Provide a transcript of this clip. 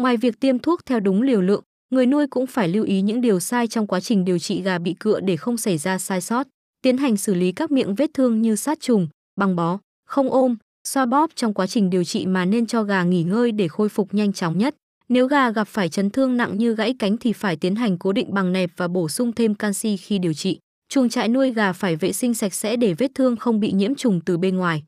Ngoài việc tiêm thuốc theo đúng liều lượng, người nuôi cũng phải lưu ý những điều sai trong quá trình điều trị gà bị cựa để không xảy ra sai sót. Tiến hành xử lý các miệng vết thương như sát trùng, băng bó, không ôm, xoa bóp trong quá trình điều trị mà nên cho gà nghỉ ngơi để khôi phục nhanh chóng nhất. Nếu gà gặp phải chấn thương nặng như gãy cánh thì phải tiến hành cố định bằng nẹp và bổ sung thêm canxi khi điều trị. Chuồng trại nuôi gà phải vệ sinh sạch sẽ để vết thương không bị nhiễm trùng từ bên ngoài.